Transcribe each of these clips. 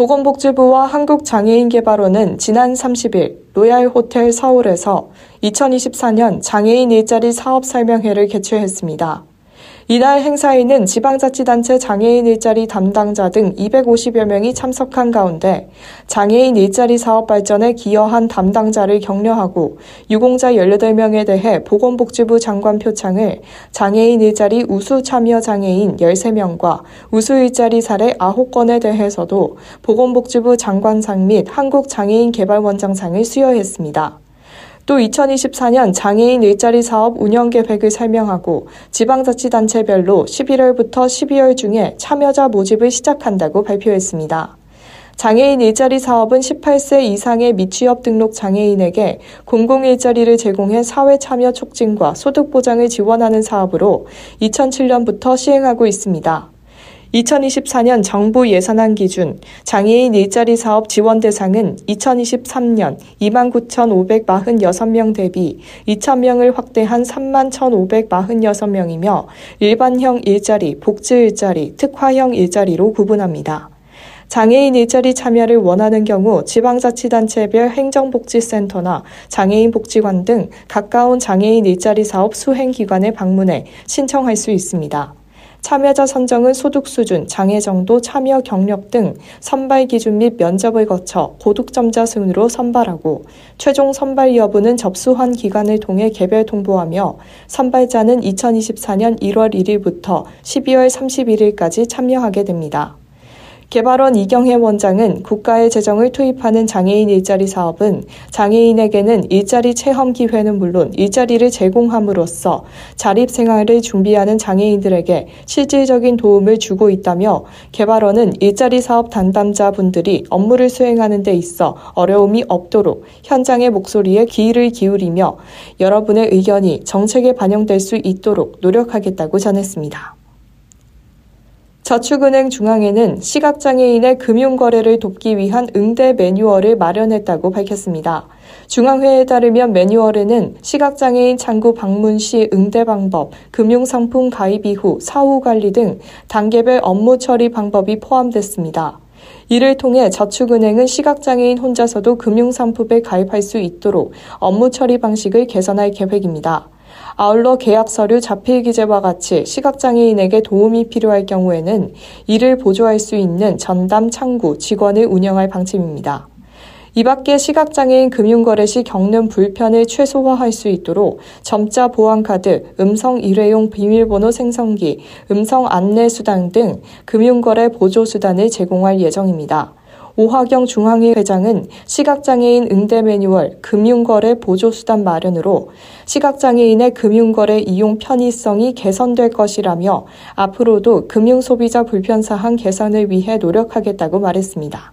보건복지부와 한국장애인개발원은 지난 30일 로얄 호텔 서울에서 2024년 장애인 일자리 사업 설명회를 개최했습니다. 이날 행사에는 지방자치단체 장애인 일자리 담당자 등 250여 명이 참석한 가운데 장애인 일자리 사업 발전에 기여한 담당자를 격려하고 유공자 18명에 대해 보건복지부 장관 표창을 장애인 일자리 우수 참여 장애인 13명과 우수 일자리 사례 9건에 대해서도 보건복지부 장관상 및 한국장애인개발원장상을 수여했습니다. 또 2024년 장애인 일자리 사업 운영 계획을 설명하고 지방자치단체별로 11월부터 12월 중에 참여자 모집을 시작한다고 발표했습니다. 장애인 일자리 사업은 18세 이상의 미취업 등록 장애인에게 공공 일자리를 제공해 사회 참여 촉진과 소득 보장을 지원하는 사업으로 2007년부터 시행하고 있습니다. 2024년 정부 예산안 기준 장애인 일자리 사업 지원 대상은 2023년 29,546명 대비 2,000명을 확대한 31,546명이며 일반형 일자리, 복지 일자리, 특화형 일자리로 구분합니다. 장애인 일자리 참여를 원하는 경우 지방자치단체별 행정복지센터나 장애인복지관 등 가까운 장애인 일자리 사업 수행기관에 방문해 신청할 수 있습니다. 참여자 선정은 소득 수준, 장애 정도, 참여 경력 등 선발 기준 및 면접을 거쳐 고득점자 순으로 선발하고 최종 선발 여부는 접수한 기관을 통해 개별 통보하며 선발자는 2024년 1월 1일부터 12월 31일까지 참여하게 됩니다. 개발원 이경혜 원장은 국가의 재정을 투입하는 장애인 일자리 사업은 장애인에게는 일자리 체험 기회는 물론 일자리를 제공함으로써 자립 생활을 준비하는 장애인들에게 실질적인 도움을 주고 있다며 개발원은 일자리 사업 담당자 분들이 업무를 수행하는 데 있어 어려움이 없도록 현장의 목소리에 귀를 기울이며 여러분의 의견이 정책에 반영될 수 있도록 노력하겠다고 전했습니다. 저축은행 중앙회는 시각장애인의 금융거래를 돕기 위한 응대 매뉴얼을 마련했다고 밝혔습니다. 중앙회에 따르면 매뉴얼에는 시각장애인 창구 방문 시 응대 방법, 금융상품 가입 이후 사후 관리 등 단계별 업무 처리 방법이 포함됐습니다. 이를 통해 저축은행은 시각장애인 혼자서도 금융상품에 가입할 수 있도록 업무 처리 방식을 개선할 계획입니다. 아울러 계약 서류 자필 기재와 같이 시각장애인에게 도움이 필요할 경우에는 이를 보조할 수 있는 전담 창구 직원을 운영할 방침입니다. 이 밖에 시각장애인 금융거래 시 겪는 불편을 최소화할 수 있도록 점자 보안카드, 음성 일회용 비밀번호 생성기, 음성 안내수단 등 금융거래 보조수단을 제공할 예정입니다. 오하경 중앙회 회장은 시각장애인 응대 매뉴얼 금융거래 보조수단 마련으로 시각장애인의 금융거래 이용 편의성이 개선될 것이라며 앞으로도 금융소비자 불편사항 개선을 위해 노력하겠다고 말했습니다.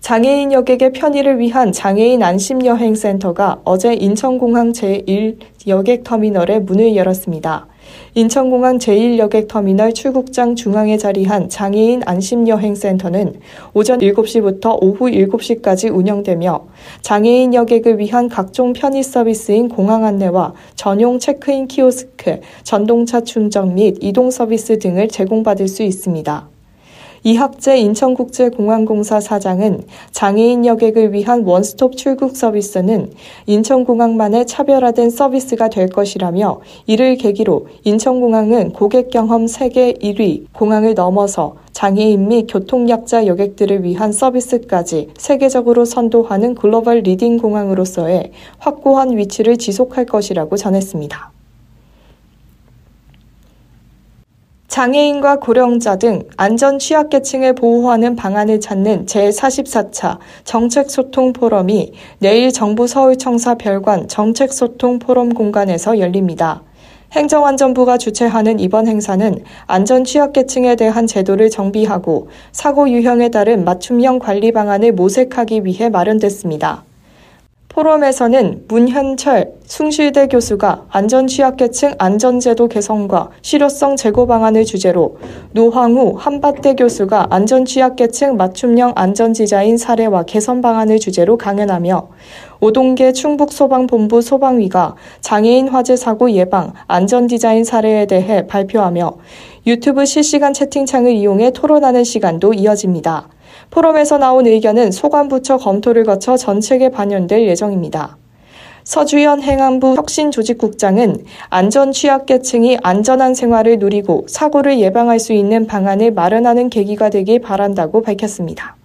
장애인 여객의 편의를 위한 장애인 안심여행센터가 어제 인천공항 제1여객터미널에 문을 열었습니다. 인천공항 제1여객터미널 출국장 중앙에 자리한 장애인 안심여행센터는 오전 7시부터 오후 7시까지 운영되며 장애인 여객을 위한 각종 편의 서비스인 공항 안내와 전용 체크인 키오스크, 전동차 충전 및 이동 서비스 등을 제공받을 수 있습니다. 이학재 인천국제공항공사 사장은 장애인 여객을 위한 원스톱 출국 서비스는 인천공항만의 차별화된 서비스가 될 것이라며 이를 계기로 인천공항은 고객 경험 세계 1위 공항을 넘어서 장애인 및 교통약자 여객들을 위한 서비스까지 세계적으로 선도하는 글로벌 leading 공항으로서의 확고한 위치를 지속할 것이라고 전했습니다. 장애인과 고령자 등 안전 취약계층을 보호하는 방안을 찾는 제44차 정책소통 포럼이 내일 정부 서울청사 별관 정책소통 포럼 공간에서 열립니다. 행정안전부가 주최하는 이번 행사는 안전 취약계층에 대한 제도를 정비하고 사고 유형에 따른 맞춤형 관리 방안을 모색하기 위해 마련됐습니다. 포럼에서는 문현철 숭실대 교수가 안전취약계층 안전제도 개선과 실효성 제고 방안을 주제로 노황우 한밭대 교수가 안전취약계층 맞춤형 안전디자인 사례와 개선 방안을 주제로 강연하며 오동계 충북소방본부 소방위가 장애인 화재 사고 예방 안전디자인 사례에 대해 발표하며 유튜브 실시간 채팅창을 이용해 토론하는 시간도 이어집니다. 포럼에서 나온 의견은 소관부처 검토를 거쳐 전책에 반영될 예정입니다. 서주현 행안부 혁신조직국장은 안전 취약계층이 안전한 생활을 누리고 사고를 예방할 수 있는 방안을 마련하는 계기가 되길 바란다고 밝혔습니다.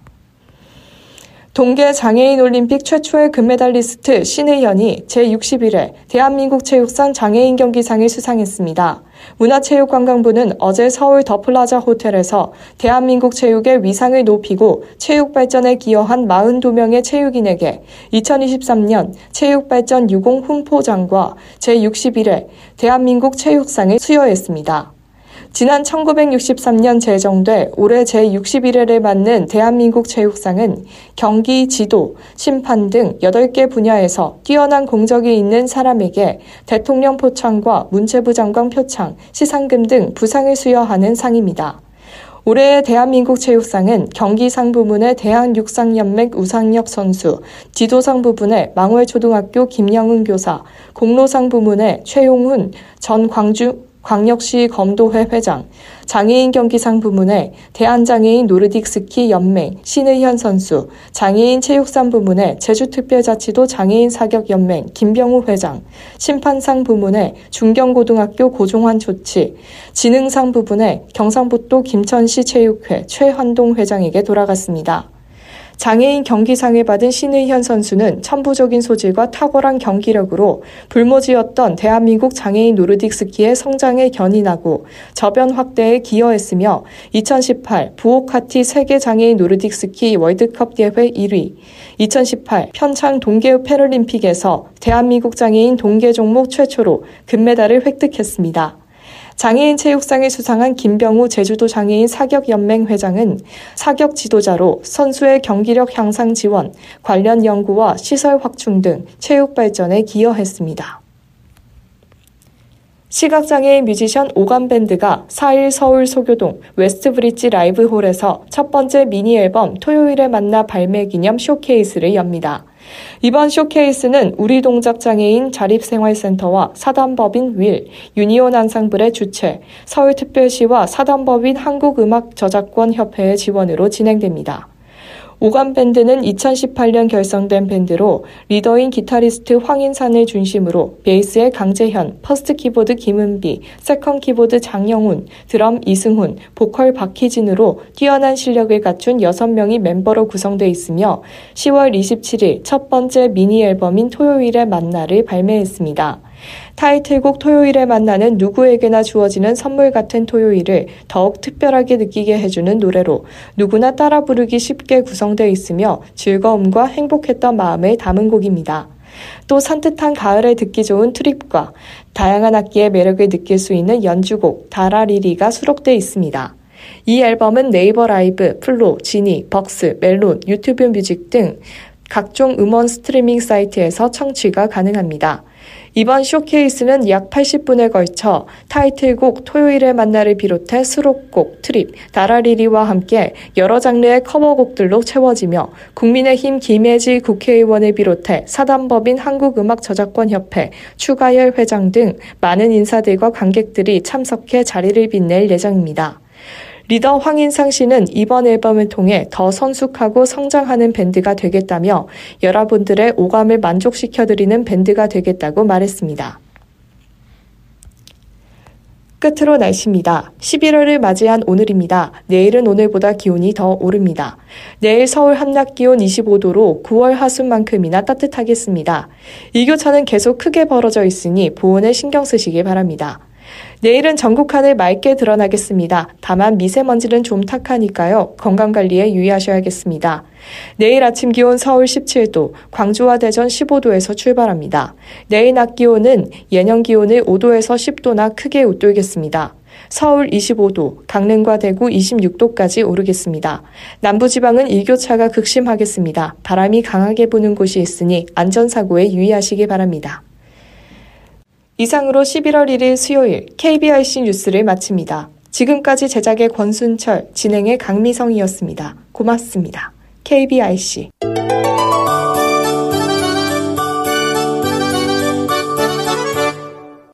동계 장애인 올림픽 최초의 금메달리스트 신의현이 제61회 대한민국 체육상 장애인 경기상을 수상했습니다. 문화체육관광부는 어제 서울 더플라자 호텔에서 대한민국 체육의 위상을 높이고 체육 발전에 기여한 42명의 체육인에게 2023년 체육발전 유공 훈포장과 제61회 대한민국 체육상을 수여했습니다. 지난 1963년 제정돼 올해 제61회를 맞는 대한민국 체육상은 경기, 지도, 심판 등 8개 분야에서 뛰어난 공적이 있는 사람에게 대통령 표창과 문체부 장관 표창, 시상금 등 부상을 수여하는 상입니다. 올해의 대한민국 체육상은 경기상 부문의 대한육상연맹 우상혁 선수, 지도상 부분의 망월초등학교 김영은 교사, 공로상 부문의 최용훈 전 광주 광역시 검도회 회장, 장애인 경기상 부문의 대한장애인 노르딕스키 연맹 신의현 선수, 장애인 체육상 부문의 제주특별자치도 장애인 사격연맹 김병우 회장, 심판상 부문의 중경고등학교 고종환 조치, 지능상 부분의 경상북도 김천시 체육회 최환동 회장에게 돌아갔습니다. 장애인 경기상을 받은 신의현 선수는 천부적인 소질과 탁월한 경기력으로 불모지였던 대한민국 장애인 노르딕 스키의 성장에 견인하고 저변 확대에 기여했으며 2018 부오카티 세계 장애인 노르딕 스키 월드컵 대회 1위, 2018 평창 동계 패럴림픽에서 대한민국 장애인 동계 종목 최초로 금메달을 획득했습니다. 장애인 체육상을 수상한 김병우 제주도 장애인 사격연맹 회장은 사격 지도자로 선수의 경기력 향상 지원, 관련 연구와 시설 확충 등 체육 발전에 기여했습니다. 시각장애인 뮤지션 오감밴드가 4일 서울 서교동 웨스트브릿지 라이브홀에서 첫 번째 미니 앨범 토요일에 만나 발매 기념 쇼케이스를 엽니다. 이번 쇼케이스는 우리 동작 장애인 자립생활센터와 사단법인 윌, 유니온 앙상블의 주최, 서울특별시와 사단법인 한국음악저작권협회의 지원으로 진행됩니다. 오감 밴드는 2018년 결성된 밴드로 리더인 기타리스트 황인산을 중심으로 베이스의 강재현, first 키보드 김은비, second 키보드 장영훈, 드럼 이승훈, 보컬 박희진으로 뛰어난 실력을 갖춘 6명이 멤버로 구성되어 있으며 10월 27일 첫 번째 미니 앨범인 토요일에 만나를 발매했습니다. 타이틀곡 토요일에 만나는 누구에게나 주어지는 선물 같은 토요일을 더욱 특별하게 느끼게 해주는 노래로 누구나 따라 부르기 쉽게 구성되어 있으며 즐거움과 행복했던 마음을 담은 곡입니다. 또 산뜻한 가을에 듣기 좋은 트립과 다양한 악기의 매력을 느낄 수 있는 연주곡 다라리리가 수록되어 있습니다. 이 앨범은 네이버 바이브, 플로, 지니, 벅스, 멜론, 유튜브 뮤직 등 각종 음원 스트리밍 사이트에서 청취가 가능합니다. 이번 쇼케이스는 약 80분에 걸쳐 타이틀곡 토요일에 만나를 비롯해 수록곡, 트립, 나라리리와 함께 여러 장르의 커버곡들로 채워지며 국민의힘 김혜지 국회의원을 비롯해 사단법인 한국음악저작권협회, 추가열 회장 등 많은 인사들과 관객들이 참석해 자리를 빛낼 예정입니다. 리더 황인상 씨는 이번 앨범을 통해 더 성숙하고 성장하는 밴드가 되겠다며 여러분들의 오감을 만족시켜드리는 밴드가 되겠다고 말했습니다. 끝으로 날씨입니다. 11월을 맞이한 오늘입니다. 내일은 오늘보다 기온이 더 오릅니다. 내일 서울 한낮 기온 25도로 9월 하순만큼이나 따뜻하겠습니다. 일교차는 계속 크게 벌어져 있으니 보온에 신경 쓰시기 바랍니다. 내일은 전국 하늘 맑게 드러나겠습니다. 다만 미세먼지는 좀 탁하니까요. 건강관리에 유의하셔야겠습니다. 내일 아침 기온 서울 17도, 광주와 대전 15도에서 출발합니다. 내일 낮 기온은 예년 기온을 5도에서 10도나 크게 웃돌겠습니다. 서울 25도, 강릉과 대구 26도까지 오르겠습니다. 남부지방은 일교차가 극심하겠습니다. 바람이 강하게 부는 곳이 있으니 안전사고에 유의하시기 바랍니다. 이상으로 11월 1일 수요일 KBRC 뉴스를 마칩니다. 지금까지 제작의 권순철, 진행의 강미성이었습니다. 고맙습니다. KBRC